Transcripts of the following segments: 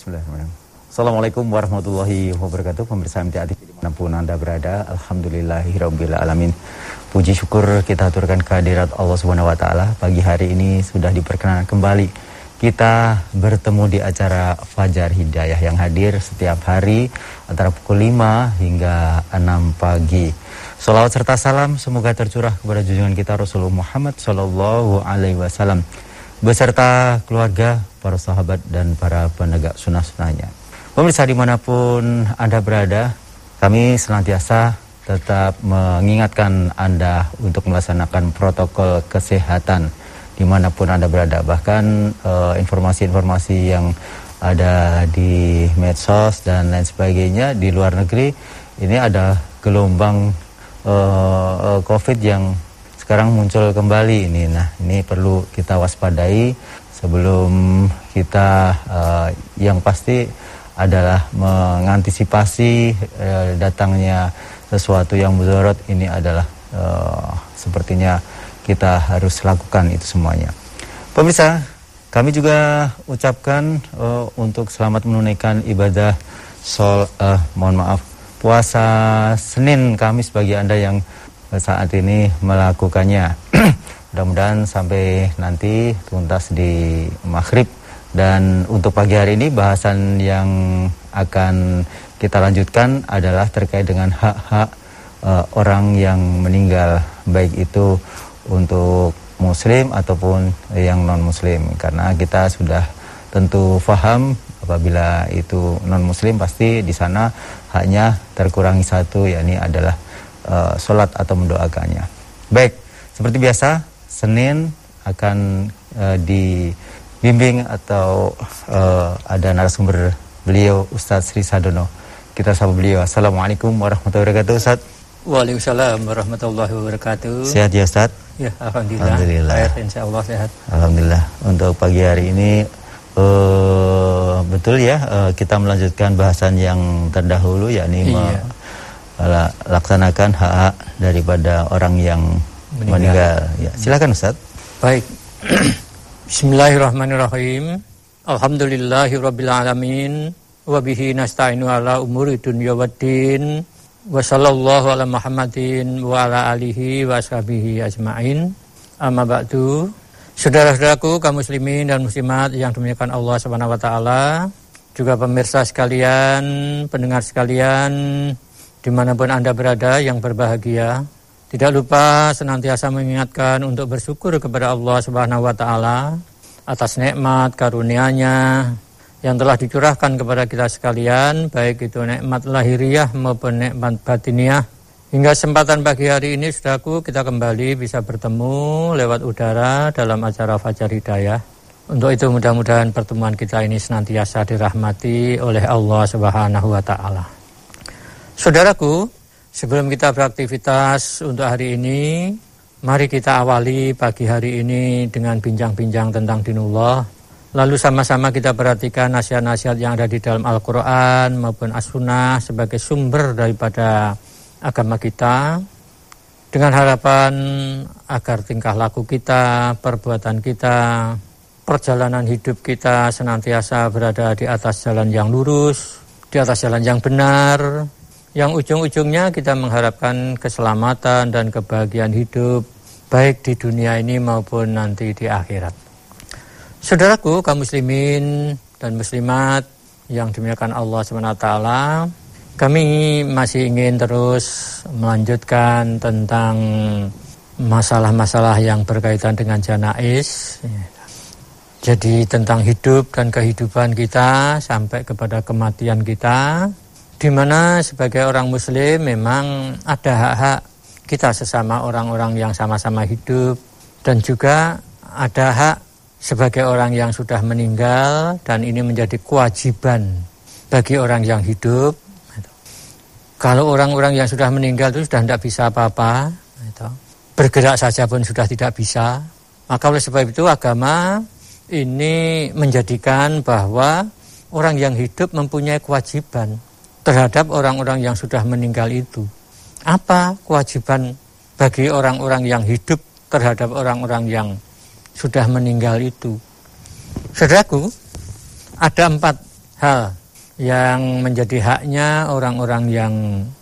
Bismillahirrahmanirrahim. Assalamualaikum warahmatullahi wabarakatuh. Pemirsa MTA TV di mana pun Anda berada alamin. Puji syukur kita aturkan kehadirat Allah Subhanahu wa taala. Pagi hari ini sudah diperkenankan kembali. Kita bertemu di acara Fajar Hidayah Yang hadir setiap hari Antara pukul 5 hingga 6 pagi. Salawat serta salam semoga tercurah kepada junjungan kita Rasulullah Muhammad Sallallahu Alaihi Wasallam. Beserta keluarga, para sahabat dan para penegak sunnah-sunnahnya. Pemirsa di mana pun Anda berada, kami senantiasa tetap mengingatkan Anda untuk melaksanakan protokol kesehatan di mana pun Anda berada. Bahkan eh, informasi-informasi uh, yang ada di medsos dan lain sebagainya di luar negeri, ini ada gelombang uh, COVID yang sekarang muncul kembali ini. Nah, ini perlu kita waspadai sebelum kita uh, yang pasti adalah mengantisipasi uh, datangnya sesuatu yang mudarat ini adalah uh, sepertinya kita harus lakukan itu semuanya. Pemirsa, kami juga ucapkan uh, untuk selamat menunaikan ibadah sol uh, mohon maaf puasa Senin Kamis bagi Anda yang saat ini melakukannya. Mudah-mudahan sampai nanti tuntas di maghrib dan untuk pagi hari ini bahasan yang akan kita lanjutkan adalah terkait dengan hak-hak uh, orang yang meninggal baik itu untuk muslim ataupun yang non muslim karena kita sudah tentu faham apabila itu non muslim pasti di sana hanya terkurangi satu yakni adalah uh, sholat atau mendoakannya. Baik, seperti biasa Senin akan uh, di bimbing atau uh, ada narasumber beliau Ustadz Sri Sadono. Kita sapa beliau. Assalamualaikum warahmatullahi wabarakatuh Ustadz. Waalaikumsalam warahmatullahi wabarakatuh. Sehat ya Ustadz? Ya, Alhamdulillah. Alhamdulillah. Sehat, insya Allah sehat. Alhamdulillah. Untuk pagi hari ini uh, betul ya uh, kita melanjutkan bahasan yang terdahulu yakni iya. melaksanakan hak daripada orang yang meninggal. meninggal. Ya, silakan Ustadz. Baik. Bismillahirrahmanirrahim. Alhamdulillahirabbil alamin wa bihi nasta'inu ala umuri dunya waddin. Wa sallallahu ala Muhammadin wa ala alihi wa ashabihi ajmain. Amma ba'du. Saudara-saudaraku kaum muslimin dan muslimat yang dimuliakan Allah Subhanahu wa taala, juga pemirsa sekalian, pendengar sekalian, di mana pun Anda berada yang berbahagia, tidak lupa senantiasa mengingatkan untuk bersyukur kepada Allah Subhanahu wa taala atas nikmat karunia-Nya yang telah dicurahkan kepada kita sekalian, baik itu nikmat lahiriah maupun nikmat batiniah. Hingga kesempatan pagi hari ini, saudaraku, kita kembali bisa bertemu lewat udara dalam acara Fajar Hidayah. Untuk itu mudah-mudahan pertemuan kita ini senantiasa dirahmati oleh Allah Subhanahu wa taala. Saudaraku, Sebelum kita beraktivitas untuk hari ini, mari kita awali pagi hari ini dengan bincang-bincang tentang dinullah. Lalu sama-sama kita perhatikan nasihat-nasihat yang ada di dalam Al-Quran maupun As-Sunnah sebagai sumber daripada agama kita. Dengan harapan agar tingkah laku kita, perbuatan kita, perjalanan hidup kita senantiasa berada di atas jalan yang lurus, di atas jalan yang benar, yang ujung-ujungnya kita mengharapkan keselamatan dan kebahagiaan hidup baik di dunia ini maupun nanti di akhirat. Saudaraku kaum muslimin dan muslimat yang dimuliakan Allah SWT, kami masih ingin terus melanjutkan tentang masalah-masalah yang berkaitan dengan janais. Jadi tentang hidup dan kehidupan kita sampai kepada kematian kita di mana sebagai orang muslim memang ada hak-hak kita sesama orang-orang yang sama-sama hidup dan juga ada hak sebagai orang yang sudah meninggal dan ini menjadi kewajiban bagi orang yang hidup. Kalau orang-orang yang sudah meninggal itu sudah tidak bisa apa-apa, bergerak saja pun sudah tidak bisa. Maka oleh sebab itu agama ini menjadikan bahwa orang yang hidup mempunyai kewajiban terhadap orang-orang yang sudah meninggal itu. Apa kewajiban bagi orang-orang yang hidup terhadap orang-orang yang sudah meninggal itu? Saudaraku, ada empat hal yang menjadi haknya orang-orang yang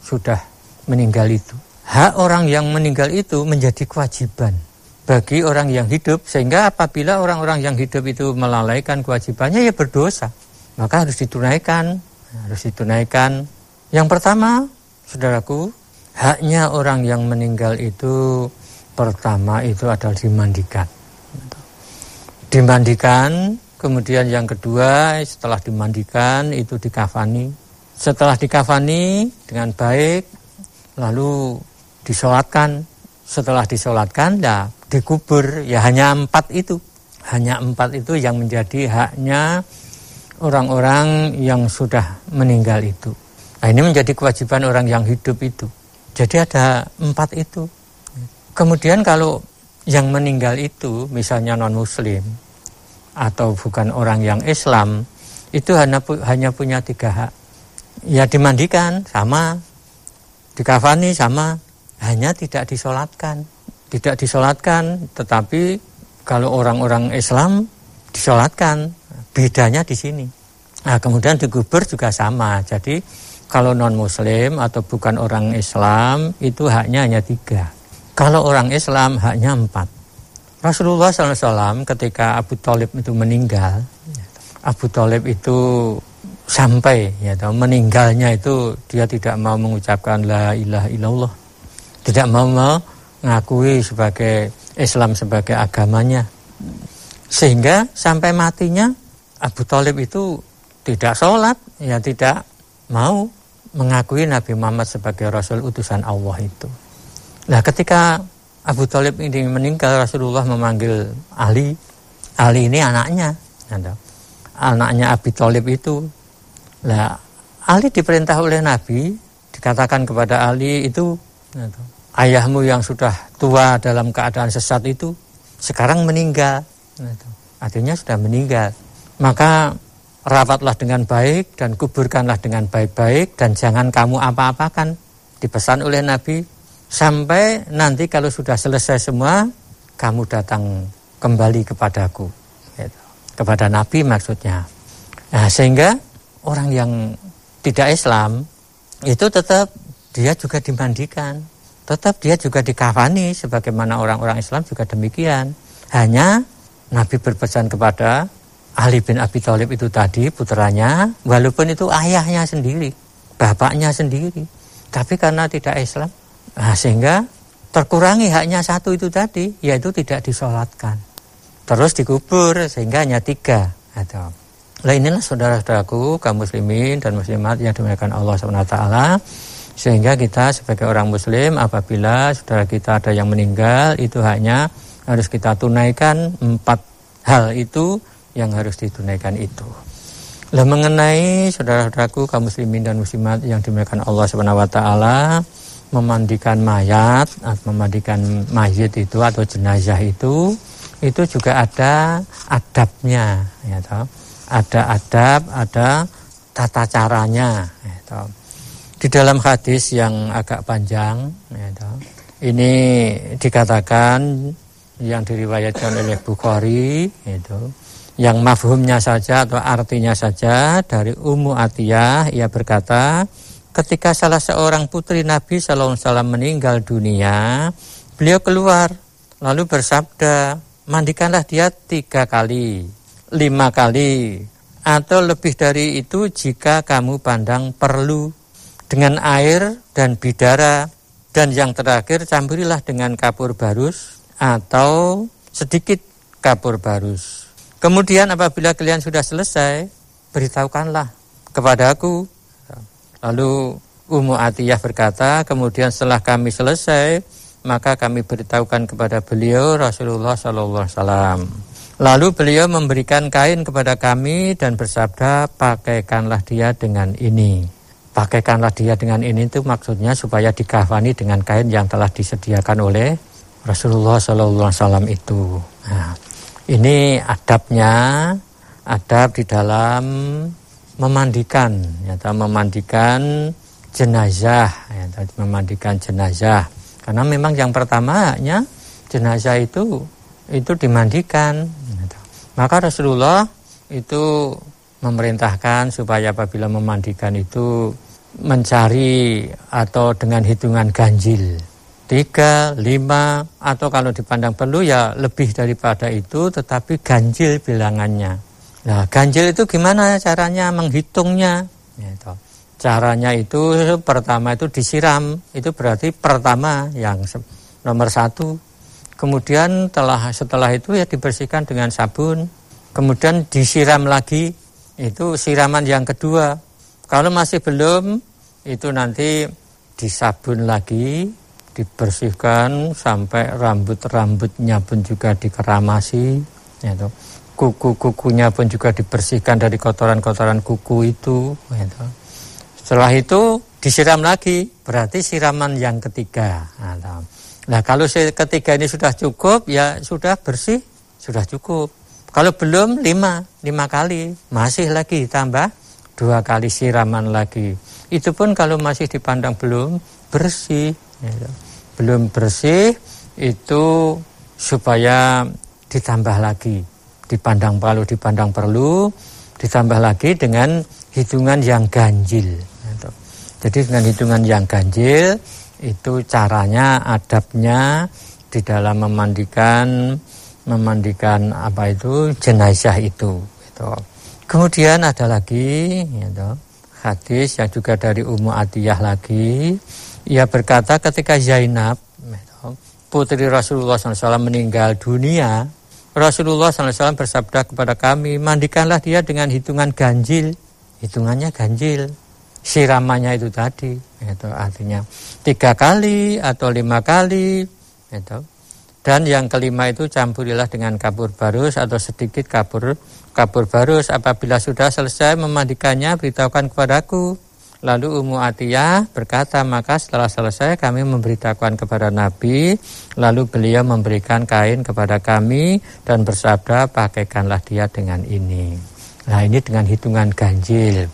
sudah meninggal itu. Hak orang yang meninggal itu menjadi kewajiban bagi orang yang hidup sehingga apabila orang-orang yang hidup itu melalaikan kewajibannya ya berdosa. Maka harus ditunaikan, harus ditunaikan. Yang pertama, saudaraku, haknya orang yang meninggal itu pertama itu adalah dimandikan. Dimandikan Kemudian yang kedua setelah dimandikan itu dikafani. Setelah dikafani dengan baik lalu disolatkan. Setelah disolatkan ya dikubur ya hanya empat itu. Hanya empat itu yang menjadi haknya orang-orang yang sudah meninggal itu. Nah ini menjadi kewajiban orang yang hidup itu. Jadi ada empat itu. Kemudian kalau yang meninggal itu misalnya non muslim atau bukan orang yang Islam itu hanya hanya punya tiga hak. Ya dimandikan sama, dikafani sama, hanya tidak disolatkan. Tidak disolatkan, tetapi kalau orang-orang Islam disolatkan, bedanya di sini. Nah, kemudian dikubur juga sama. Jadi kalau non Muslim atau bukan orang Islam itu haknya hanya tiga. Kalau orang Islam haknya empat. Rasulullah SAW ketika Abu Talib itu meninggal, Abu Talib itu sampai ya tahu meninggalnya itu dia tidak mau mengucapkan la ilaha illallah, tidak mau mengakui sebagai Islam sebagai agamanya, sehingga sampai matinya Abu Talib itu tidak sholat, ya tidak mau mengakui Nabi Muhammad sebagai Rasul utusan Allah itu. Nah ketika Abu Talib ini meninggal Rasulullah memanggil Ali. Ali ini anaknya. Anaknya Abu Talib itu. Nah, Ali diperintah oleh Nabi, dikatakan kepada Ali itu, ayahmu yang sudah tua dalam keadaan sesat itu, sekarang meninggal. Artinya sudah meninggal. Maka rapatlah dengan baik dan kuburkanlah dengan baik-baik dan jangan kamu apa-apakan. Dipesan oleh Nabi, Sampai nanti kalau sudah selesai semua, kamu datang kembali kepadaku. Gitu. Kepada Nabi maksudnya. Nah, sehingga orang yang tidak Islam itu tetap dia juga dimandikan. Tetap dia juga dikafani sebagaimana orang-orang Islam juga demikian. Hanya Nabi berpesan kepada Ali bin Abi Thalib itu tadi putranya, walaupun itu ayahnya sendiri, bapaknya sendiri, tapi karena tidak Islam, Nah, sehingga terkurangi haknya satu itu tadi, yaitu tidak disolatkan. Terus dikubur sehingga hanya tiga. Atau, nah inilah saudara-saudaraku, kaum muslimin dan muslimat yang dimuliakan Allah SWT. Sehingga kita sebagai orang muslim apabila saudara kita ada yang meninggal, itu hanya harus kita tunaikan empat hal itu yang harus ditunaikan itu. Lah mengenai saudara-saudaraku kaum muslimin dan muslimat yang dimuliakan Allah Subhanahu wa taala, memandikan mayat atau memandikan mayit itu atau jenazah itu itu juga ada adabnya ya toh. ada adab ada tata caranya ya toh. di dalam hadis yang agak panjang ya toh, ini dikatakan yang diriwayatkan oleh Bukhari itu. Yang mafhumnya saja atau artinya saja dari Ummu Atiyah ia berkata ketika salah seorang putri Nabi Sallallahu Alaihi Wasallam meninggal dunia, beliau keluar lalu bersabda, mandikanlah dia tiga kali, lima kali, atau lebih dari itu jika kamu pandang perlu dengan air dan bidara. Dan yang terakhir campurilah dengan kapur barus atau sedikit kapur barus. Kemudian apabila kalian sudah selesai, beritahukanlah kepada aku Lalu Ummu Atiyah berkata, kemudian setelah kami selesai, maka kami beritahukan kepada beliau Rasulullah Sallallahu Alaihi Wasallam. Lalu beliau memberikan kain kepada kami dan bersabda, pakaikanlah dia dengan ini. Pakaikanlah dia dengan ini itu maksudnya supaya dikafani dengan kain yang telah disediakan oleh Rasulullah Wasallam itu. Nah, ini adabnya, adab di dalam memandikan ya memandikan jenazah ya memandikan jenazah. Karena memang yang pertama pertamanya jenazah itu itu dimandikan ya, maka Rasulullah itu memerintahkan supaya apabila memandikan itu mencari atau dengan hitungan ganjil tiga, lima, atau kalau dipandang perlu ya lebih daripada itu, tetapi ganjil bilangannya. Nah, ganjil itu gimana caranya menghitungnya? Gitu. Caranya itu pertama itu disiram, itu berarti pertama yang nomor satu. Kemudian telah setelah itu ya dibersihkan dengan sabun, kemudian disiram lagi, itu siraman yang kedua. Kalau masih belum, itu nanti disabun lagi, dibersihkan sampai rambut-rambutnya pun juga dikeramasi gitu. kuku-kukunya pun juga dibersihkan dari kotoran-kotoran kuku itu gitu. setelah itu disiram lagi berarti siraman yang ketiga gitu. nah kalau ketiga ini sudah cukup ya sudah bersih sudah cukup kalau belum lima lima kali masih lagi tambah dua kali siraman lagi itu pun kalau masih dipandang belum bersih gitu belum bersih itu supaya ditambah lagi. Dipandang perlu dipandang perlu ditambah lagi dengan hitungan yang ganjil. Gitu. jadi dengan hitungan yang ganjil itu caranya adabnya di dalam memandikan memandikan apa itu jenazah itu. Gitu. kemudian ada lagi gitu, hadis yang juga dari Ummu Atiyah lagi ia berkata ketika Zainab, putri Rasulullah SAW meninggal dunia, Rasulullah SAW bersabda kepada kami, mandikanlah dia dengan hitungan ganjil. Hitungannya ganjil. Siramannya itu tadi. Itu artinya tiga kali atau lima kali. Itu. Dan yang kelima itu campurilah dengan kapur barus atau sedikit kapur kapur barus. Apabila sudah selesai memandikannya, beritahukan kepadaku. Lalu Ummu Atiyah berkata, maka setelah selesai kami memberitahukan kepada Nabi, lalu beliau memberikan kain kepada kami dan bersabda, pakaikanlah dia dengan ini. Nah ini dengan hitungan ganjil.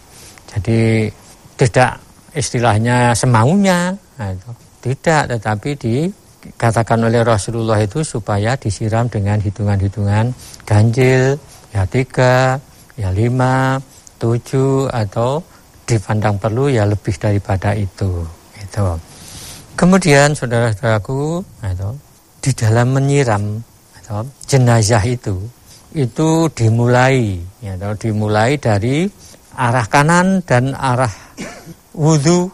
Jadi tidak istilahnya semaunya, nah, tidak, tetapi dikatakan oleh Rasulullah itu supaya disiram dengan hitungan-hitungan ganjil, ya tiga, ya lima, tujuh, atau dipandang perlu ya lebih daripada itu itu kemudian saudara-saudaraku itu di dalam menyiram itu, jenazah itu itu dimulai ya, dimulai dari arah kanan dan arah wudhu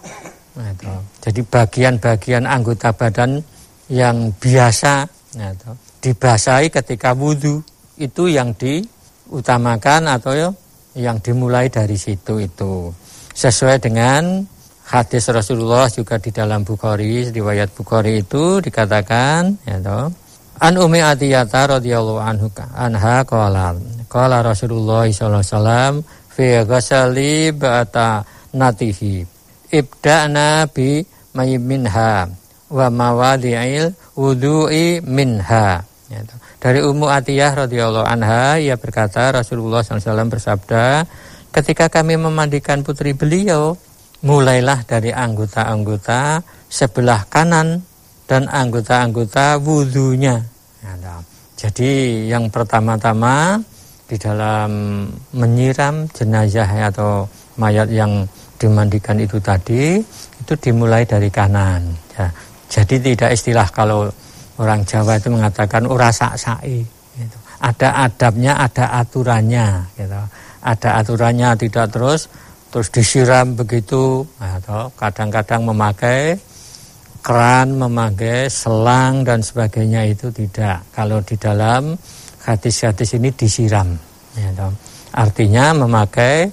itu. jadi bagian-bagian anggota badan yang biasa itu, dibasahi ketika wudhu itu yang diutamakan atau yang dimulai dari situ itu sesuai dengan hadis Rasulullah juga di dalam Bukhari riwayat Bukhari itu dikatakan ya toh An Umi Atiyata radhiyallahu anhu anha qala qala Rasulullah sallallahu alaihi wasallam fi ghasali ba'ata natihi ibda'na bi minha wa mawadi'il wudu'i minha. Ya, dari Ummu Atiyah radhiyallahu anha ia berkata Rasulullah SAW bersabda Ketika kami memandikan putri beliau, mulailah dari anggota-anggota sebelah kanan dan anggota-anggota wudhunya. Nah, jadi yang pertama-tama di dalam menyiram jenazah atau mayat yang dimandikan itu tadi itu dimulai dari kanan. Ya, jadi tidak istilah kalau orang Jawa itu mengatakan urasak sai. Gitu. Ada adabnya, ada aturannya. Gitu ada aturannya tidak terus terus disiram begitu atau kadang-kadang memakai keran, memakai selang dan sebagainya itu tidak. Kalau di dalam hadis-hadis ini disiram. Ya, Artinya memakai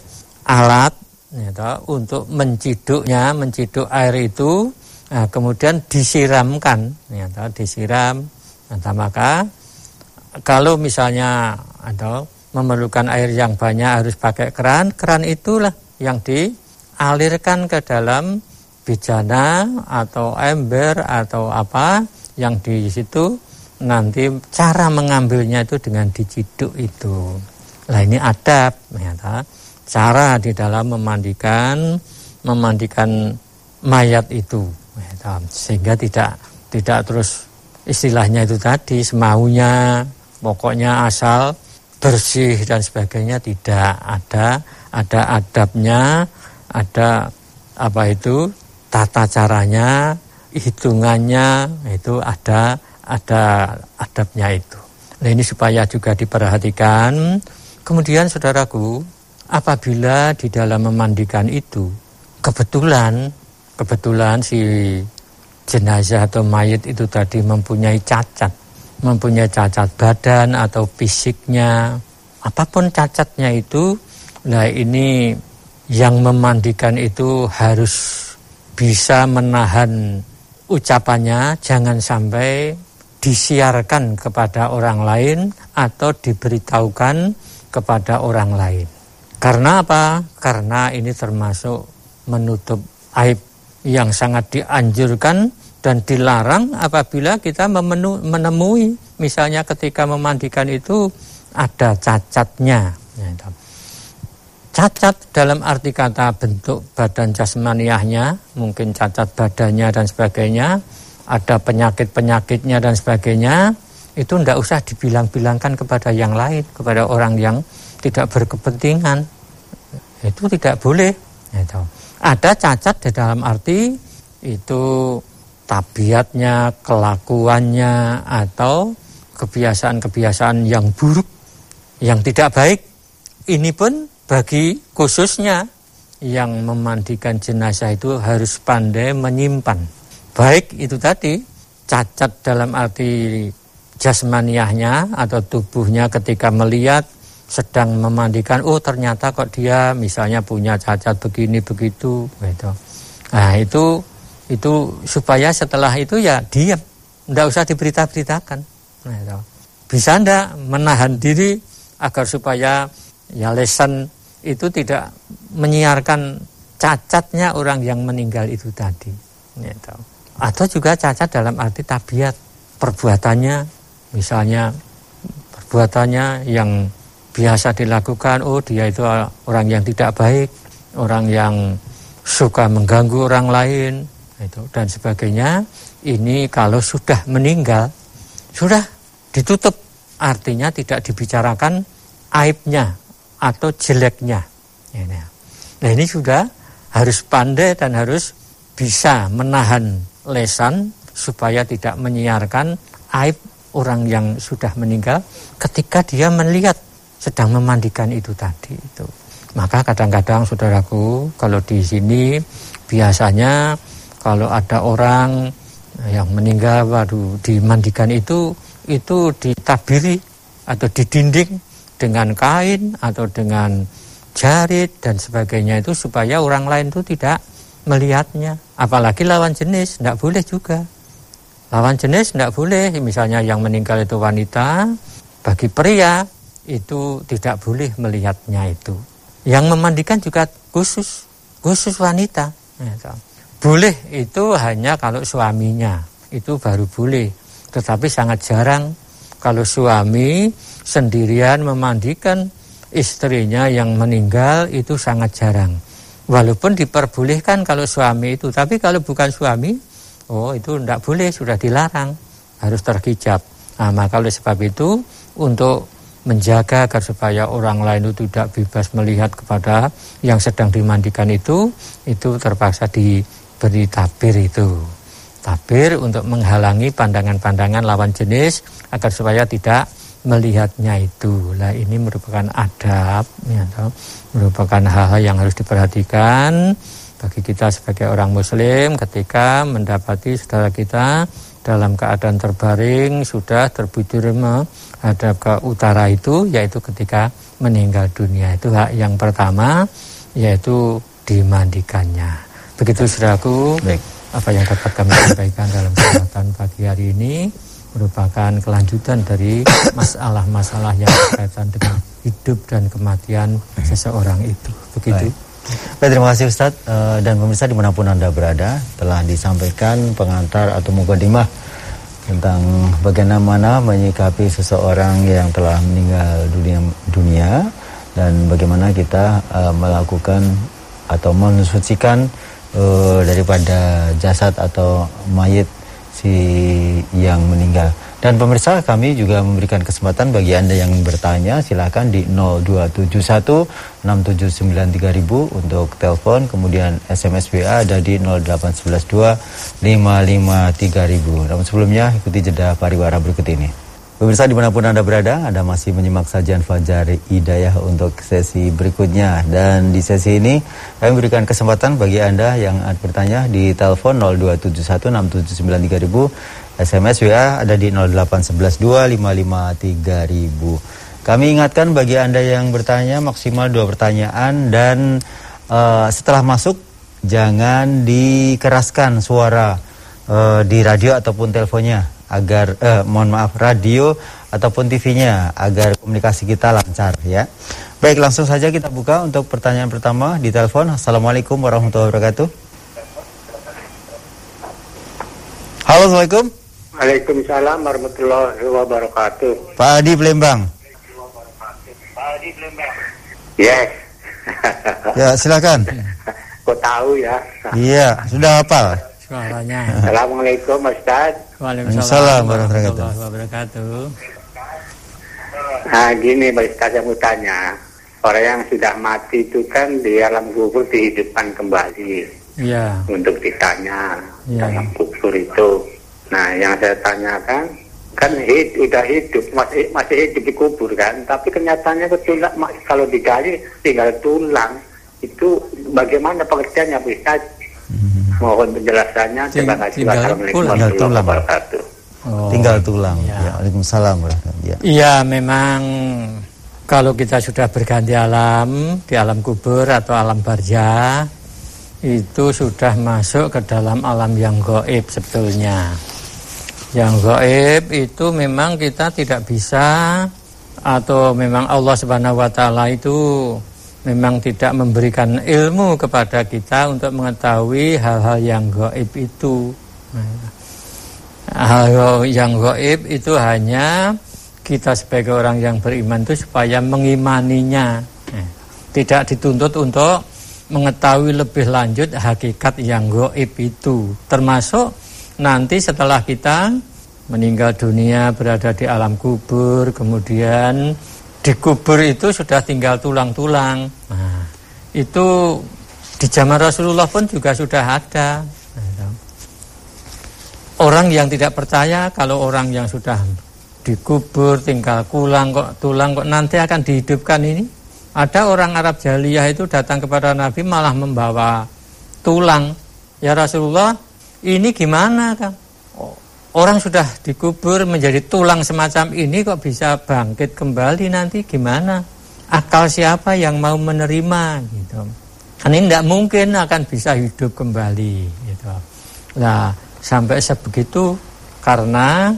alat ya, untuk menciduknya, menciduk air itu, nah, kemudian disiramkan, ya, disiram. Nah, maka kalau misalnya atau memerlukan air yang banyak harus pakai keran, keran itulah yang dialirkan ke dalam bijana atau ember atau apa yang di situ. Nanti cara mengambilnya itu dengan diciduk itu. Lah ini adab ya, cara di dalam memandikan memandikan mayat itu ya, sehingga tidak tidak terus istilahnya itu tadi semaunya pokoknya asal bersih dan sebagainya tidak ada ada adabnya ada apa itu tata caranya hitungannya itu ada ada adabnya itu. Nah ini supaya juga diperhatikan. Kemudian saudaraku apabila di dalam memandikan itu kebetulan kebetulan si jenazah atau mayat itu tadi mempunyai cacat, mempunyai cacat badan atau fisiknya, apa pun cacatnya itu, nah ini yang memandikan itu harus bisa menahan ucapannya, jangan sampai disiarkan kepada orang lain atau diberitahukan kepada orang lain. Karena apa? Karena ini termasuk menutup aib yang sangat dianjurkan dan dilarang apabila kita memenu, menemui misalnya ketika memandikan itu ada cacatnya. Ya, cacat dalam arti kata bentuk badan jasmaniahnya, mungkin cacat badannya dan sebagainya, ada penyakit-penyakitnya dan sebagainya, itu tidak usah dibilang-bilangkan kepada yang lain, kepada orang yang tidak berkepentingan. Itu tidak boleh. Gitu. Ada cacat di dalam arti itu tabiatnya, kelakuannya, atau kebiasaan-kebiasaan yang buruk, yang tidak baik. Ini pun bagi khususnya yang memandikan jenazah itu harus pandai menyimpan. Baik itu tadi, cacat dalam arti jasmaniahnya atau tubuhnya ketika melihat sedang memandikan oh ternyata kok dia misalnya punya cacat begini begitu gitu. Nah, itu itu supaya setelah itu ya diam, tidak usah diberita-beritakan. Nah. Bisa ndak menahan diri agar supaya ya lesan itu tidak menyiarkan cacatnya orang yang meninggal itu tadi. Gitu. Atau juga cacat dalam arti tabiat perbuatannya, misalnya perbuatannya yang biasa dilakukan oh dia itu orang yang tidak baik orang yang suka mengganggu orang lain itu. Dan sebagainya ini kalau sudah meninggal sudah ditutup. Artinya tidak dibicarakan aibnya atau jeleknya. Nah ini sudah harus pandai dan harus bisa menahan lesan supaya tidak menyiarkan aib orang yang sudah meninggal ketika dia melihat sedang memandikan itu tadi itu. Maka kadang-kadang saudaraku kalau di sini biasanya kalau ada orang yang meninggal waduh dimandikan itu itu ditabiri atau didinding dengan kain atau dengan jarit dan sebagainya itu supaya orang lain itu tidak melihatnya apalagi lawan jenis tidak boleh juga lawan jenis tidak boleh misalnya yang meninggal itu wanita bagi pria itu tidak boleh melihatnya itu. Yang memandikan juga khusus, khusus wanita. Boleh itu hanya kalau suaminya, itu baru boleh. Tetapi sangat jarang kalau suami sendirian memandikan istrinya yang meninggal itu sangat jarang. Walaupun diperbolehkan kalau suami itu, tapi kalau bukan suami, oh itu tidak boleh, sudah dilarang, harus terhijab. Nah, maka oleh sebab itu untuk menjaga agar supaya orang lain itu tidak bebas melihat kepada yang sedang dimandikan itu itu terpaksa diberi tabir itu. Tabir untuk menghalangi pandangan-pandangan lawan jenis agar supaya tidak melihatnya itu. Lah ini merupakan adab ya, merupakan hal-hal yang harus diperhatikan bagi kita sebagai orang muslim ketika mendapati saudara kita dalam keadaan terbaring sudah terbujur ada ke utara itu yaitu ketika meninggal dunia. Itu hak yang pertama yaitu dimandikannya begitu saudaraku. Baik. apa yang dapat kami sampaikan dalam kesempatan pagi hari ini merupakan kelanjutan dari masalah-masalah yang berkaitan dengan hidup dan kematian seseorang itu. Begitu. Baik. Baik, terima kasih Ustadz uh, dan pemirsa di mana pun Anda berada telah disampaikan pengantar atau mukadimah tentang bagaimana menyikapi seseorang yang telah meninggal dunia dunia dan bagaimana kita uh, melakukan atau mensucikan uh, daripada jasad atau mayat si yang meninggal. Dan pemirsa kami juga memberikan kesempatan bagi Anda yang bertanya silakan di 0271 6793000 untuk telepon kemudian SMS WA ada di 08112 5533000. Namun sebelumnya ikuti jeda pariwara berikut ini. Pemirsa di mana pun Anda berada, Anda masih menyimak sajian Fajar Hidayah untuk sesi berikutnya. Dan di sesi ini, kami berikan kesempatan bagi Anda yang bertanya di telepon 02716793000, SMS WA ada di 08112553000. Kami ingatkan bagi Anda yang bertanya maksimal dua pertanyaan dan uh, setelah masuk jangan dikeraskan suara uh, di radio ataupun teleponnya agar eh, mohon maaf radio ataupun TV-nya agar komunikasi kita lancar ya. Baik, langsung saja kita buka untuk pertanyaan pertama di telepon. Assalamualaikum warahmatullahi wabarakatuh. Halo, Assalamualaikum. Waalaikumsalam warahmatullahi wabarakatuh. Pak Adi Pelembang. Pak Adi Pelembang. Yes. ya, silakan. Kok tahu ya? Iya, sudah hafal suaranya. Assalamualaikum Ustaz. Waalaikumsalam warahmatullahi wabarakatuh. Nah gini Pak Ustaz yang mau tanya. Orang yang sudah mati itu kan di alam kubur dihidupkan kembali. Iya. Untuk ditanya ya. dalam kubur itu. Nah yang saya tanyakan kan hid, udah hidup masih masih hidup di kubur kan tapi kenyataannya ketulang kalau digali tinggal tulang itu bagaimana pengertiannya Pak Ustaz? Mohon penjelasannya. Terima kasih. Assalamualaikum warahmatullahi wabarakatuh. Oh, tinggal tulang. Ya. ya. Waalaikumsalam warahmatullahi ya. Iya, memang kalau kita sudah berganti alam di alam kubur atau alam barja itu sudah masuk ke dalam alam yang goib sebetulnya. Yang goib itu memang kita tidak bisa atau memang Allah Subhanahu wa taala itu memang tidak memberikan ilmu kepada kita untuk mengetahui hal-hal yang gaib itu. Hal yang gaib itu hanya kita sebagai orang yang beriman itu supaya mengimaninya. Tidak dituntut untuk mengetahui lebih lanjut hakikat yang gaib itu. Termasuk nanti setelah kita meninggal dunia berada di alam kubur, kemudian dikubur itu sudah tinggal tulang-tulang. Nah, itu di zaman Rasulullah pun juga sudah ada. Orang yang tidak percaya kalau orang yang sudah dikubur tinggal kulang kok tulang kok nanti akan dihidupkan ini. Ada orang Arab Jaliyah itu datang kepada Nabi malah membawa tulang. Ya Rasulullah, ini gimana kan? Orang sudah dikubur menjadi tulang semacam ini kok bisa bangkit kembali nanti gimana? Akal siapa yang mau menerima gitu. Kan ini tidak mungkin akan bisa hidup kembali gitu. Nah, sampai sebegitu karena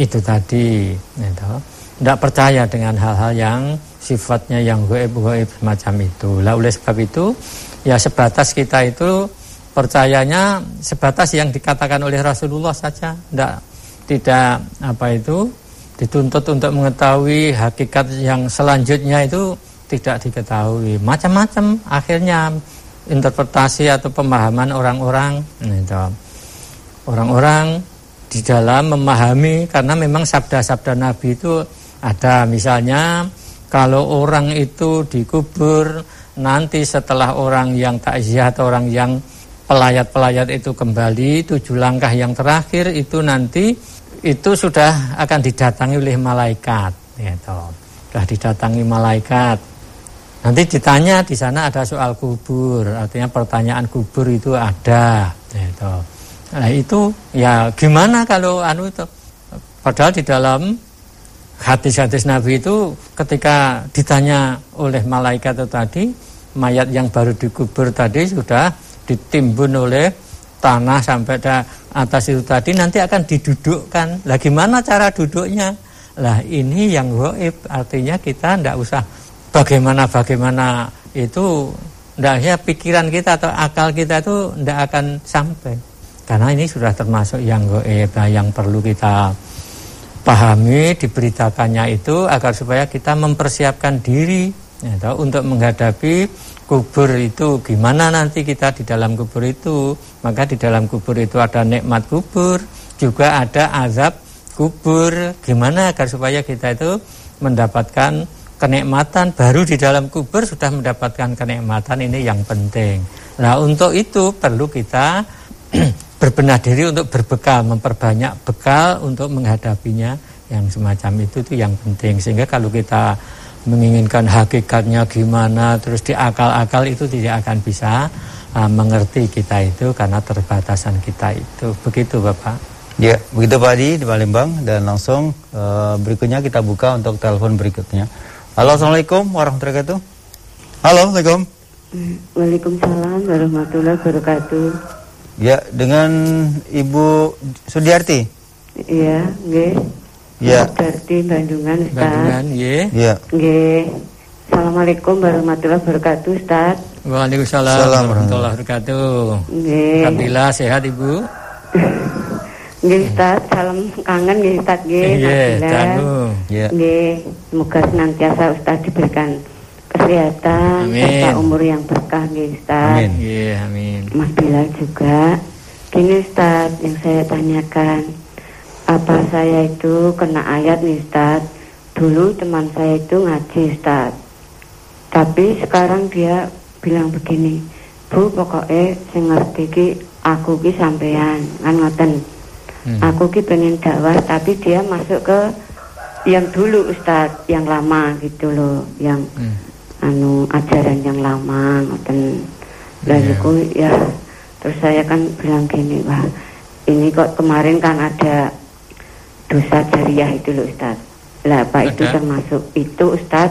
itu tadi gitu. Tidak percaya dengan hal-hal yang sifatnya yang goib-goib semacam itu. Lah oleh sebab itu ya sebatas kita itu percayanya sebatas yang dikatakan oleh Rasulullah saja. Tidak tidak apa itu dituntut untuk mengetahui hakikat yang selanjutnya itu tidak diketahui. Macam-macam akhirnya interpretasi atau pemahaman orang-orang itu. Orang-orang di dalam memahami karena memang sabda-sabda Nabi itu ada. Misalnya kalau orang itu dikubur nanti setelah orang yang takziah atau orang yang pelayat-pelayat itu kembali tujuh langkah yang terakhir itu nanti itu sudah akan didatangi oleh malaikat gitu. Sudah didatangi malaikat. Nanti ditanya di sana ada soal kubur, artinya pertanyaan kubur itu ada gitu. Nah, itu ya gimana kalau anu itu padahal di dalam hadis-hadis Nabi itu ketika ditanya oleh malaikat itu tadi mayat yang baru dikubur tadi sudah ditimbun oleh tanah sampai ke atas itu tadi nanti akan didudukkan. Lah gimana cara duduknya? Lah ini yang goib artinya kita ndak usah bagaimana-bagaimana itu ndak ya pikiran kita atau akal kita itu ndak akan sampai. Karena ini sudah termasuk yang goib nah, yang perlu kita pahami diberitakannya itu agar supaya kita mempersiapkan diri ya, untuk menghadapi kubur itu gimana nanti kita di dalam kubur itu? Maka di dalam kubur itu ada nikmat kubur juga ada azab kubur. Gimana agar supaya kita itu mendapatkan kenikmatan? Baru di dalam kubur sudah mendapatkan kenikmatan ini yang penting. Nah untuk itu perlu kita berbenah diri untuk berbekal, memperbanyak bekal untuk menghadapinya. Yang semacam itu itu yang penting. Sehingga kalau kita menginginkan hakikatnya gimana terus diakal-akal itu tidak akan bisa uh, mengerti kita itu karena terbatasan kita itu begitu Bapak. Ya, begitu Pak Adi di Palembang dan langsung uh, berikutnya kita buka untuk telepon berikutnya. Halo, Assalamualaikum warahmatullahi wabarakatuh. Halo, Assalamualaikum. Waalaikumsalam warahmatullahi wabarakatuh. Ya, dengan Ibu Sudiarti. Iya, nggih. Ya. Sudiarti Bandungan, Ustaz. Bandungan, nggih. Ya. Nggih. Assalamualaikum warahmatullahi wabarakatuh, Ustaz. Waalaikumsalam Salam warahmatullahi wabarakatuh. Nggih. Alhamdulillah sehat Ibu. Nggih, Ustaz. Salam kangen nggih, Ustaz nggih. Iya, Alhamdulillah. dangu. Ya. Nggih, semoga senantiasa Ustaz diberikan kesehatan Amin. serta umur yang berkah nggih, Ustaz. Amin. Iya, amin. Mas Bilal juga. Gini Ustaz, yang saya tanyakan, apa saya itu kena ayat nih Ustaz? Dulu teman saya itu ngaji Ustaz. Tapi sekarang dia bilang begini, Bu pokoknya saya ngerti ki aku ki sampean kan ngoten. Hmm. Aku ki pengen dakwah tapi dia masuk ke yang dulu Ustaz, yang lama gitu loh, yang Hmm. anu ajaran yang lama ngoten lah Iya. niku ya terus saya kan bilang gini wah ini kok kemarin kan ada dosa jariah itu loh Ustaz lah apa itu termasuk itu Ustaz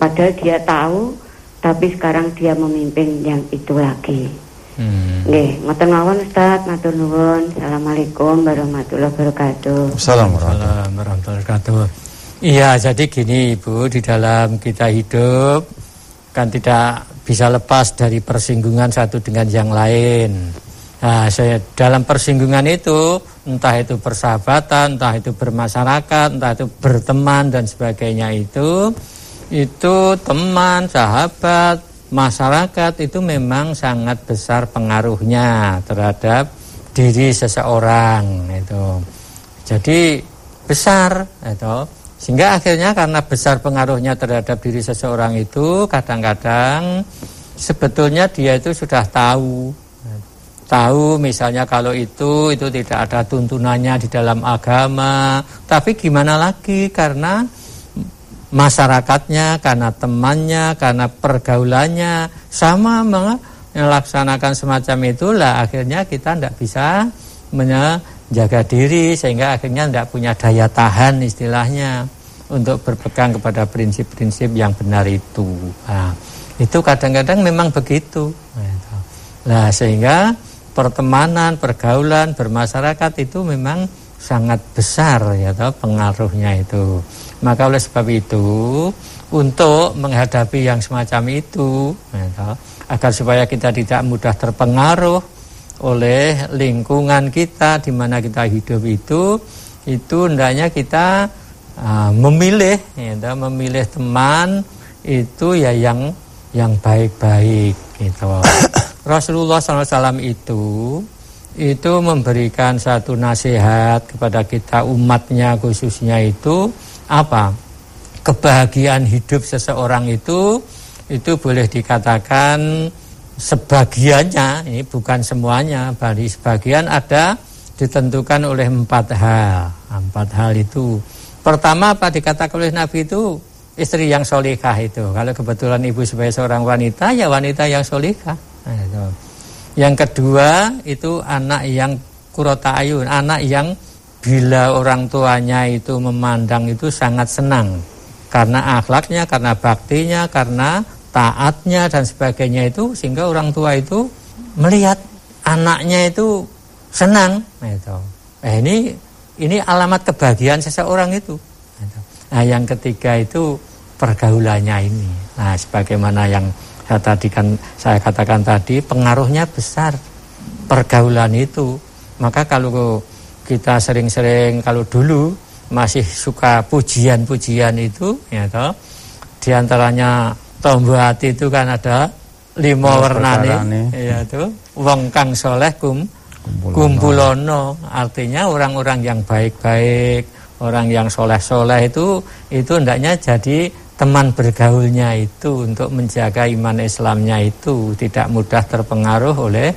padahal dia tahu tapi sekarang dia memimpin yang itu lagi Hmm. Nggih, ngoten mawon Ustaz, matur nuwun. Assalamualaikum warahmatullahi wabarakatuh. Assalamualaikum. Waalaikumsalam warahmatullahi wabarakatuh. Iya, jadi gini Ibu, di dalam kita hidup kan tidak bisa lepas dari persinggungan satu dengan yang lain. Nah, saya dalam persinggungan itu entah itu persahabatan, entah itu bermasyarakat, entah itu berteman dan sebagainya itu itu teman, sahabat, masyarakat itu memang sangat besar pengaruhnya terhadap diri seseorang itu. Jadi besar itu. Sehingga akhirnya karena besar pengaruhnya terhadap diri seseorang itu kadang-kadang sebetulnya dia itu sudah tahu tahu misalnya kalau itu itu tidak ada tuntunannya di dalam agama. Tapi gimana lagi? Karena masyarakatnya karena temannya karena pergaulannya sama melaksanakan semacam itulah. Akhirnya kita tidak bisa menjaga diri sehingga akhirnya tidak punya daya tahan istilahnya untuk berpegang kepada prinsip-prinsip yang benar itu. Nah, itu kadang-kadang memang begitu. Nah sehingga pertemanan pergaulan bermasyarakat itu memang sangat besar ya toh, pengaruhnya itu. Maka oleh sebab itu untuk menghadapi yang semacam itu ya toh, agar supaya kita tidak mudah terpengaruh oleh lingkungan kita di mana kita hidup itu itu hendaknya kita uh, memilih ya toh, memilih teman itu ya yang yang baik-baik gitu Rasulullah SAW itu itu memberikan satu nasihat kepada kita umatnya khususnya itu apa? Kebahagiaan hidup seseorang itu itu boleh dikatakan sebagiannya ini bukan semuanya bagi sebagian ada ditentukan oleh empat hal. Empat hal itu. Pertama apa dikatakan oleh Nabi itu? Istri yang solikah itu. Kalau kebetulan ibu sebagai seorang wanita ya wanita yang solikah nah, itu. Yang kedua itu anak yang kurota ayun, anak yang bila orang tuanya itu memandang itu sangat senang karena akhlaknya, karena baktinya, karena taatnya dan sebagainya itu sehingga orang tua itu melihat anaknya itu senang. Nah, itu. Eh, ini ini alamat kebahagiaan seseorang itu. Nah, yang ketiga itu pergaulannya ini. Nah, sebagaimana yang saya tadi kan saya katakan tadi pengaruhnya besar pergaulan itu. Maka kalau kita sering-sering kalau dulu masih suka pujian-pujian itu ya toh di antaranya tombol hati itu kan ada lima warnane ya tuh wong kang soleh kum kumpulono. Artinya orang-orang yang baik-baik orang yang soleh-soleh itu itu hendaknya jadi teman bergaulnya itu untuk menjaga iman Islamnya itu tidak mudah terpengaruh oleh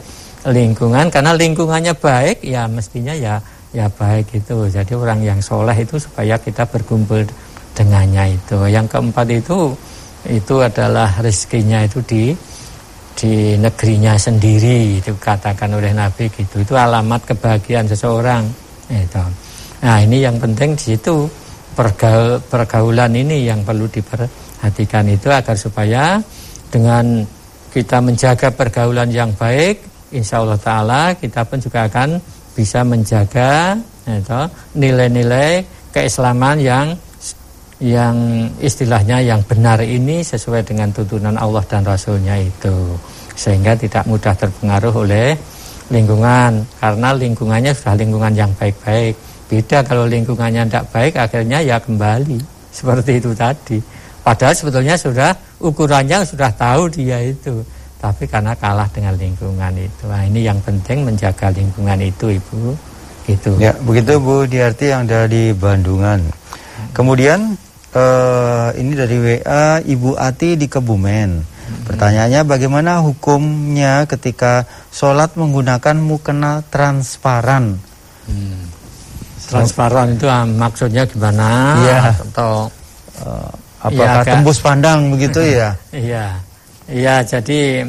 lingkungan. Karena lingkungannya baik ya mestinya ya ya baik itu. Jadi orang yang soleh itu supaya kita berkumpul dengannya itu. Yang keempat itu itu adalah rezekinya itu di di negerinya sendiri itu katakan oleh Nabi gitu. Itu alamat kebahagiaan seseorang itu. Nah ini yang penting di situ pergaul, pergaulan ini yang perlu diperhatikan itu agar supaya dengan kita menjaga pergaulan yang baik insya Allah Taala kita pun juga akan bisa menjaga nilai-nilai keislaman yang yang istilahnya yang benar ini sesuai dengan tuntunan Allah dan Rasulnya itu. Sehingga tidak mudah terpengaruh oleh lingkungan. Karena lingkungannya sudah lingkungan yang baik-baik beda kalau lingkungannya tidak baik akhirnya ya kembali seperti itu tadi padahal sebetulnya sudah ukurannya sudah tahu dia itu tapi karena kalah dengan lingkungan itu nah, ini yang penting menjaga lingkungan itu ibu itu ya begitu Bu Diarti yang dari Bandungan kemudian uh, ini dari WA Ibu Ati di Kebumen. Hmm. Pertanyaannya bagaimana hukumnya ketika sholat menggunakan mukena transparan? Hmm. Transparan itu ah, maksudnya gimana? Iya. Atau uh, apakah ya, tembus pandang begitu ya? Iya. Iya, jadi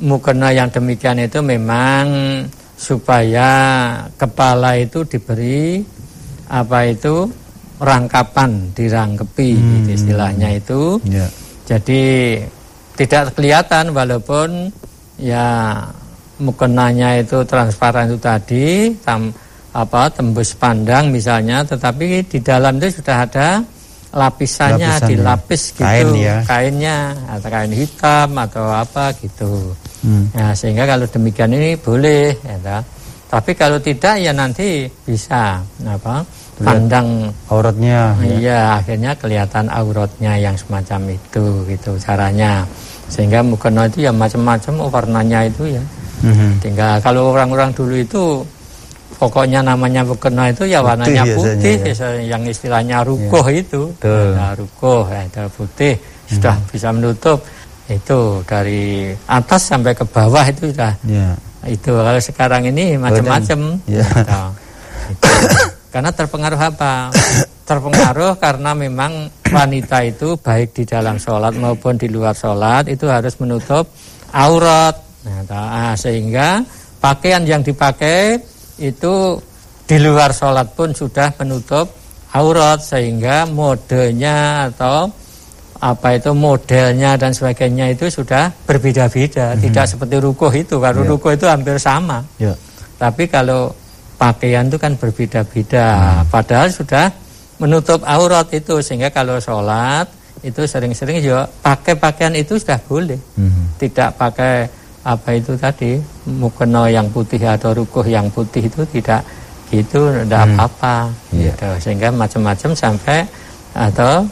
mukena yang demikian itu memang supaya kepala itu diberi apa itu rangkapan dirangkepi hmm. gitu istilahnya itu yeah. jadi tidak kelihatan walaupun ya mukenanya itu transparan itu tadi tam, apa tembus pandang misalnya tetapi di dalam itu sudah ada lapisannya Lapisan dilapis gitu kain ya. kainnya atau kain hitam atau apa gitu hmm. ya sehingga kalau demikian ini boleh ya, tapi kalau tidak ya nanti bisa apa pandang auratnya. Ya. Iya, ya. akhirnya kelihatan auratnya yang semacam itu gitu caranya. Sehingga mukena itu ya macam-macam warnanya itu ya. Mm-hmm. Tinggal kalau orang-orang dulu itu pokoknya namanya mukena itu ya warnanya putih, putih ya. yang istilahnya rukoh ya. itu. Nah, ya, itu putih sudah bisa menutup itu dari atas sampai ke bawah itu sudah. Ya. Itu kalau sekarang ini macam-macam. Ya. Gitu. Karena terpengaruh apa? terpengaruh karena memang wanita itu baik di dalam sholat maupun di luar sholat itu harus menutup aurat. Nah, ah, sehingga pakaian yang dipakai itu di luar sholat pun sudah menutup aurat sehingga modenya atau apa itu modelnya dan sebagainya itu sudah berbeda-beda, mm -hmm. tidak seperti rukuh itu. Kalau yeah. rukuh itu hampir sama. Yeah. Tapi kalau pakaian itu kan berbeda-beda. Hmm. Padahal sudah menutup aurat itu sehingga kalau sholat itu sering-sering juga pakai pakaian itu sudah boleh. Hmm. Tidak pakai apa itu tadi mukena yang putih atau rukuh yang putih itu tidak gitu tidak hmm. apa-apa yeah. gitu. sehingga macam-macam sampai atau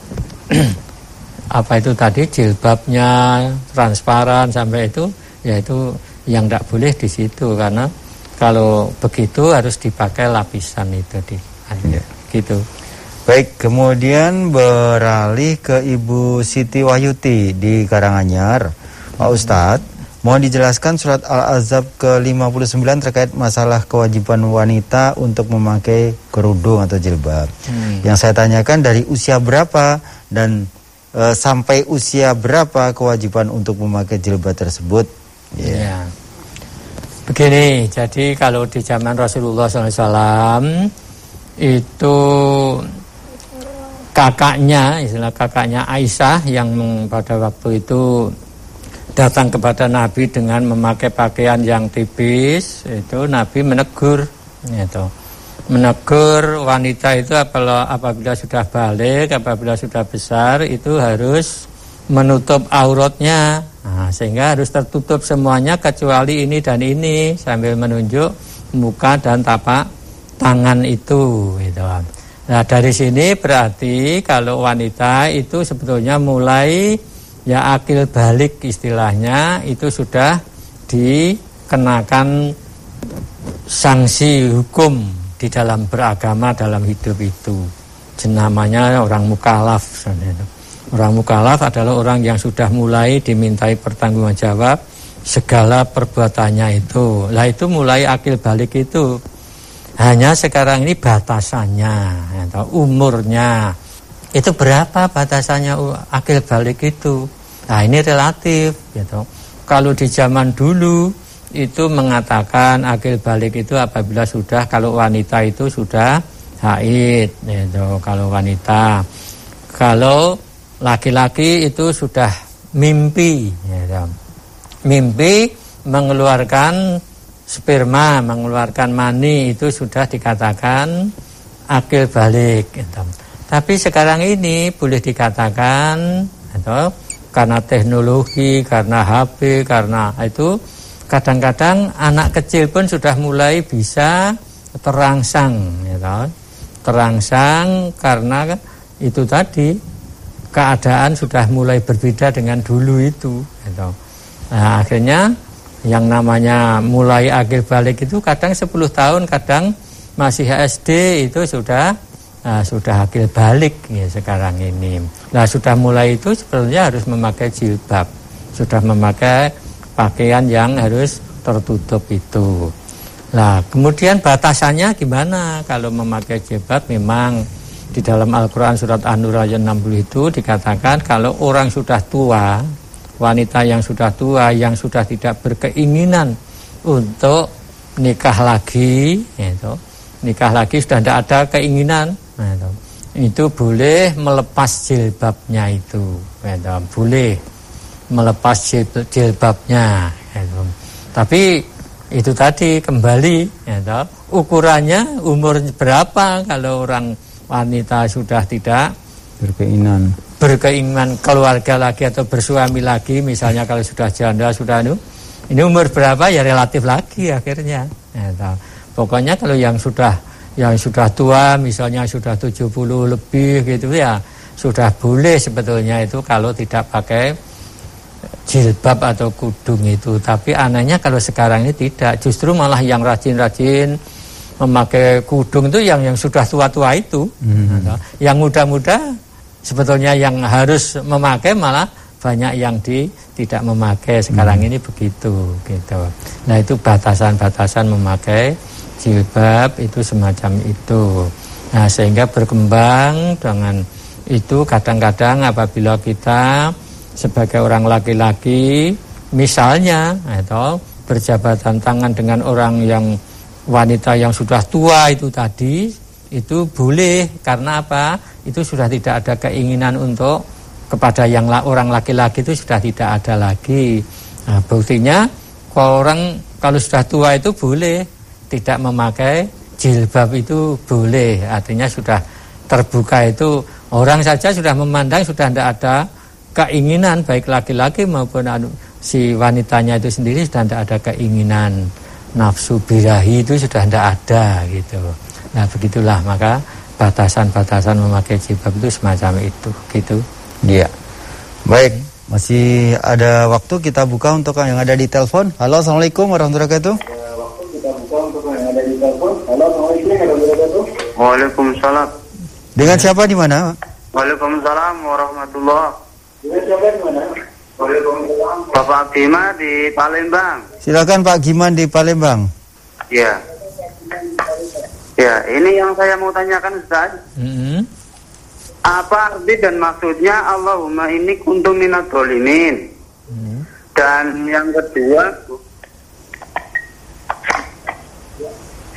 apa itu tadi jilbabnya transparan sampai itu yaitu yang tidak boleh di situ karena kalau begitu harus dipakai lapisan itu di ya. gitu. Baik, kemudian beralih ke Ibu Siti Wahyuti di Karanganyar. Pak Ustadz, mohon dijelaskan surat Al-Azab ke-59 terkait masalah kewajiban wanita untuk memakai kerudung atau jilbab. Hmm. Yang saya tanyakan dari usia berapa dan e, sampai usia berapa kewajiban untuk memakai jilbab tersebut? Yeah. Yeah. Begini, jadi kalau di zaman Rasulullah SAW itu kakaknya, istilah kakaknya Aisyah yang pada waktu itu datang kepada Nabi dengan memakai pakaian yang tipis, itu Nabi menegur, itu menegur wanita itu apabila, sudah balik, apabila sudah besar itu harus menutup auratnya nah, sehingga harus tertutup semuanya kecuali ini dan ini sambil menunjuk muka dan tapak tangan itu gitu. Nah dari sini berarti kalau wanita itu sebetulnya mulai ya akil balik istilahnya itu sudah dikenakan sanksi hukum di dalam beragama dalam hidup itu namanya orang mukalaf. Orang mukalaf adalah orang yang sudah mulai dimintai pertanggungan jawab segala perbuatannya itu. Lah itu mulai akil balik itu. Hanya sekarang ini batasannya atau umurnya. Itu berapa batasannya akil balik itu? Nah, ini relatif gitu. Kalau di zaman dulu itu mengatakan akil balik itu apabila sudah kalau wanita itu sudah haid gitu. Kalau wanita kalau laki-laki itu sudah mimpi gitu mimpi mengeluarkan sperma, mengeluarkan mani itu sudah dikatakan akil balik. Gitu. Tapi sekarang ini boleh dikatakan atau karena teknologi, karena HP, karena itu kadang-kadang anak kecil pun sudah mulai bisa terangsang, gitu. terangsang karena itu tadi keadaan sudah mulai berbeda dengan dulu itu. Gitu. Nah, akhirnya yang namanya mulai akhir balik itu kadang 10 tahun, kadang masih SD itu sudah nah, sudah akhir balik ya sekarang ini. Nah, sudah mulai itu sebenarnya harus memakai jilbab. Sudah memakai pakaian yang harus tertutup itu. Nah, kemudian batasannya gimana? Kalau memakai jilbab memang di dalam Al-Quran surat An-Nur ayat 60 itu dikatakan kalau orang sudah tua wanita yang sudah tua yang sudah tidak berkeinginan untuk nikah lagi itu nikah lagi sudah tidak ada keinginan itu, itu boleh melepas jilbabnya itu. Itu boleh melepas jilbabnya itu. tapi itu tadi kembali itu, ukurannya umur berapa kalau orang wanita sudah tidak? Berkeinginan. Berkeinginan keluarga lagi atau bersuami lagi misalnya kalau sudah janda sudah anu. Ini umur berapa? Ya relatif lagi akhirnya ya, pokoknya kalau yang sudah yang sudah tua misalnya sudah 70 lebih gitu ya sudah boleh sebetulnya itu kalau tidak pakai jilbab atau kudung itu tapi anehnya kalau sekarang ini tidak justru malah yang rajin-rajin memakai kudung itu yang yang sudah tua-tua itu hmm. yang muda-muda sebetulnya yang harus memakai malah banyak yang di tidak memakai sekarang hmm. ini begitu gitu. Nah itu batasan-batasan memakai jilbab itu semacam itu. Nah sehingga berkembang dengan itu kadang-kadang apabila kita sebagai orang laki-laki misalnya atau berjabatan tangan dengan orang yang wanita yang sudah tua itu tadi itu boleh karena apa? Itu sudah tidak ada keinginan untuk kepada yang orang laki-laki itu sudah tidak ada lagi. Nah, buktinya kalau orang kalau sudah tua itu boleh tidak memakai jilbab itu boleh. Artinya sudah terbuka itu orang saja sudah memandang sudah tidak ada keinginan baik laki-laki maupun anu, si wanitanya itu sendiri sudah tidak ada keinginan nafsu birahi itu sudah tidak ada gitu. Nah begitulah maka batasan-batasan memakai jilbab itu semacam itu gitu. Iya. Baik, masih ada waktu kita buka untuk yang ada di telepon. Halo, assalamualaikum warahmatullahi wabarakatuh. Waalaikumsalam. Dengan siapa di mana? Waalaikumsalam warahmatullahi. Dengan siapa di mana? Waalaikumsalam. Bapak Gima di Palembang. Silakan Pak Giman di Palembang. Iya. Ya, ini yang saya mau tanyakan Ustaz. Mm-hmm. Apa arti dan maksudnya Allahumma ini kuntum minat dolimin? Mm-hmm. Dan yang kedua,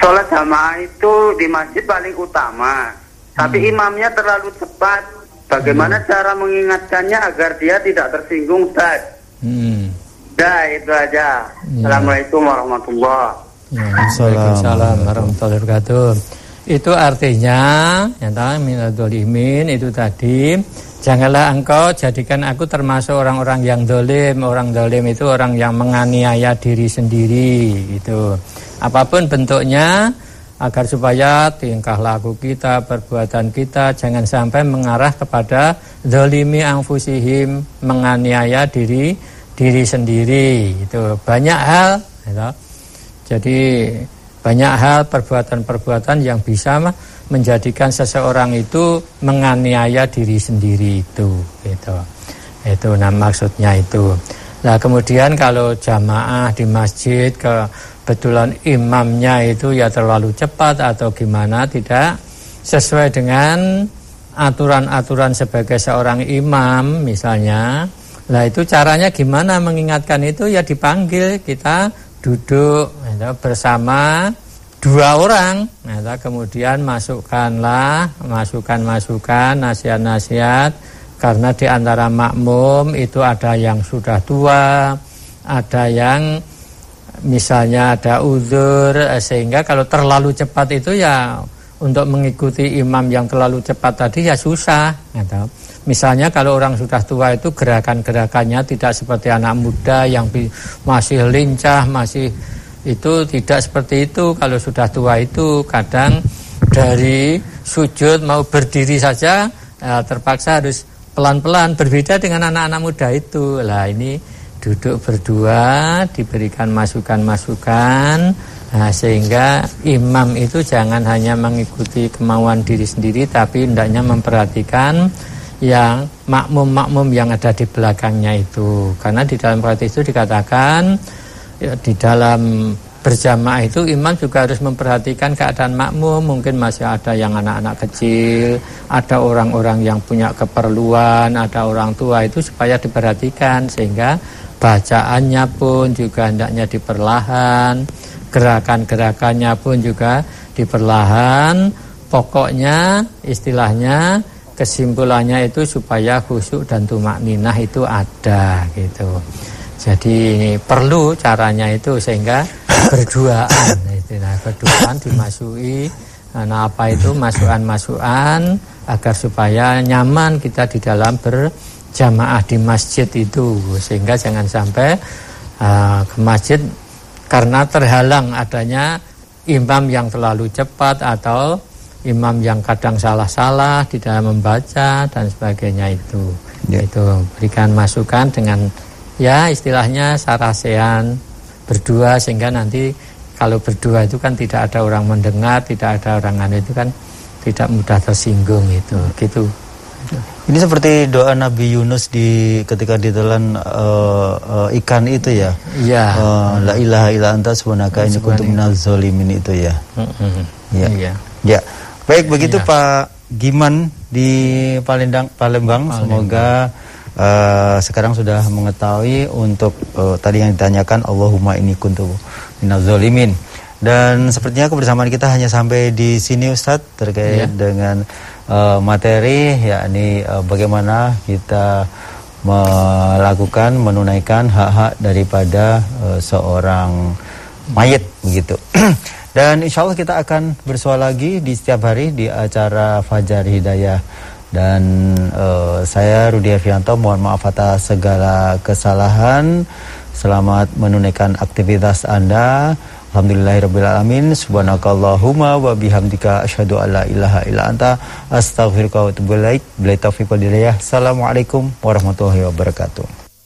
sholat jamaah itu di masjid paling utama. Tapi mm-hmm. imamnya terlalu cepat. Bagaimana mm-hmm. cara mengingatkannya agar dia tidak tersinggung Ustaz? Mm-hmm. Dah, itu aja. Mm-hmm. Assalamualaikum warahmatullahi wabarakatuh. Waalaikumsalam warahmatullahi wabarakatuh. Itu artinya yang minadolimin itu tadi Janganlah engkau jadikan aku termasuk orang-orang yang dolim. Orang dolim itu orang yang menganiaya diri sendiri itu Apa pun bentuknya Agar supaya tingkah laku kita, perbuatan kita Jangan sampai mengarah kepada dolimi angfusihim Menganiaya diri diri sendiri itu Banyak hal gitu. Jadi banyak hal perbuatan-perbuatan yang bisa menjadikan seseorang itu menganiaya diri sendiri itu itu itu nah maksudnya itu. Nah kemudian kalau jamaah di masjid kebetulan imamnya itu ya terlalu cepat atau gimana tidak sesuai dengan aturan-aturan sebagai seorang imam misalnya. Lah itu caranya gimana mengingatkan itu? Ya dipanggil kita duduk gitu, bersama dua orang. Nah, kemudian masukkanlah masukan-masukan nasihat-nasihat. Karena di antara makmum itu ada yang sudah tua ada yang misalnya ada uzur sehingga kalau terlalu cepat itu ya untuk mengikuti imam yang terlalu cepat tadi ya susah gitu. Misalnya kalau orang sudah tua itu gerakan-gerakannya tidak seperti anak muda yang masih lincah, masih itu tidak seperti itu. Kalau sudah tua itu kadang dari sujud mau berdiri saja ya, terpaksa harus pelan-pelan. Berbeda dengan anak-anak muda itu. Lah ini duduk berdua diberikan masukan-masukan nah, sehingga imam itu jangan hanya mengikuti kemauan diri sendiri tapi hendaknya memperhatikan yang makmum-makmum yang ada di belakangnya itu. Karena di dalam praktis itu dikatakan ya, di dalam berjamaah itu imam juga harus memperhatikan keadaan makmum. Mungkin masih ada yang anak-anak kecil ada orang-orang yang punya keperluan ada orang tua itu supaya diperhatikan. Sehingga bacaannya pun juga hendaknya diperlahan gerakan-gerakannya pun juga diperlahan. Pokoknya istilahnya kesimpulannya itu supaya khusyuk dan tumak ninah itu ada gitu. Jadi perlu caranya itu sehingga berduaan itu nah berduaan dimasuki nah apa itu? Masukan-masukan agar supaya nyaman kita di dalam berjamaah di masjid itu. Sehingga jangan sampai uh, ke masjid karena terhalang adanya imam yang terlalu cepat atau imam yang kadang salah-salah di dalam membaca dan sebagainya itu ya. itu berikan masukan dengan ya istilahnya sarasean berdua sehingga nanti kalau berdua itu kan tidak ada orang mendengar, tidak ada orang anu itu kan tidak mudah tersinggung itu. Gitu. Ini seperti doa Nabi Yunus di ketika ditelan uh, uh, ikan itu ya. Iya. Uh, la ilaha illa anta subhanaka ini kuntu minal zalimin itu ya. Iya. Iya. Ya. Baik begitu ya. Pak Giman di Palembang Palembang semoga uh, sekarang sudah mengetahui untuk uh, tadi yang ditanyakan Allahumma ini kuntu minaz zalimin. Dan sepertinya kebersamaan kita hanya sampai di sini Ustadz terkait ya. dengan uh, materi yakni uh, bagaimana kita melakukan menunaikan hak-hak daripada uh, seorang mayat begitu. Dan insya Allah kita akan bersua lagi di setiap hari di acara Fajar Hidayah dan uh, saya Rudi Avianto mohon maaf atas segala kesalahan. Selamat menunaikan aktivitas Anda. Alhamdulillahirrabbilalamin Subhanakallahumma wa bihamdika asyhadu alla ilaha illa anta astaghfiruka wa atubu ilaik. Assalamualaikum warahmatullahi wabarakatuh.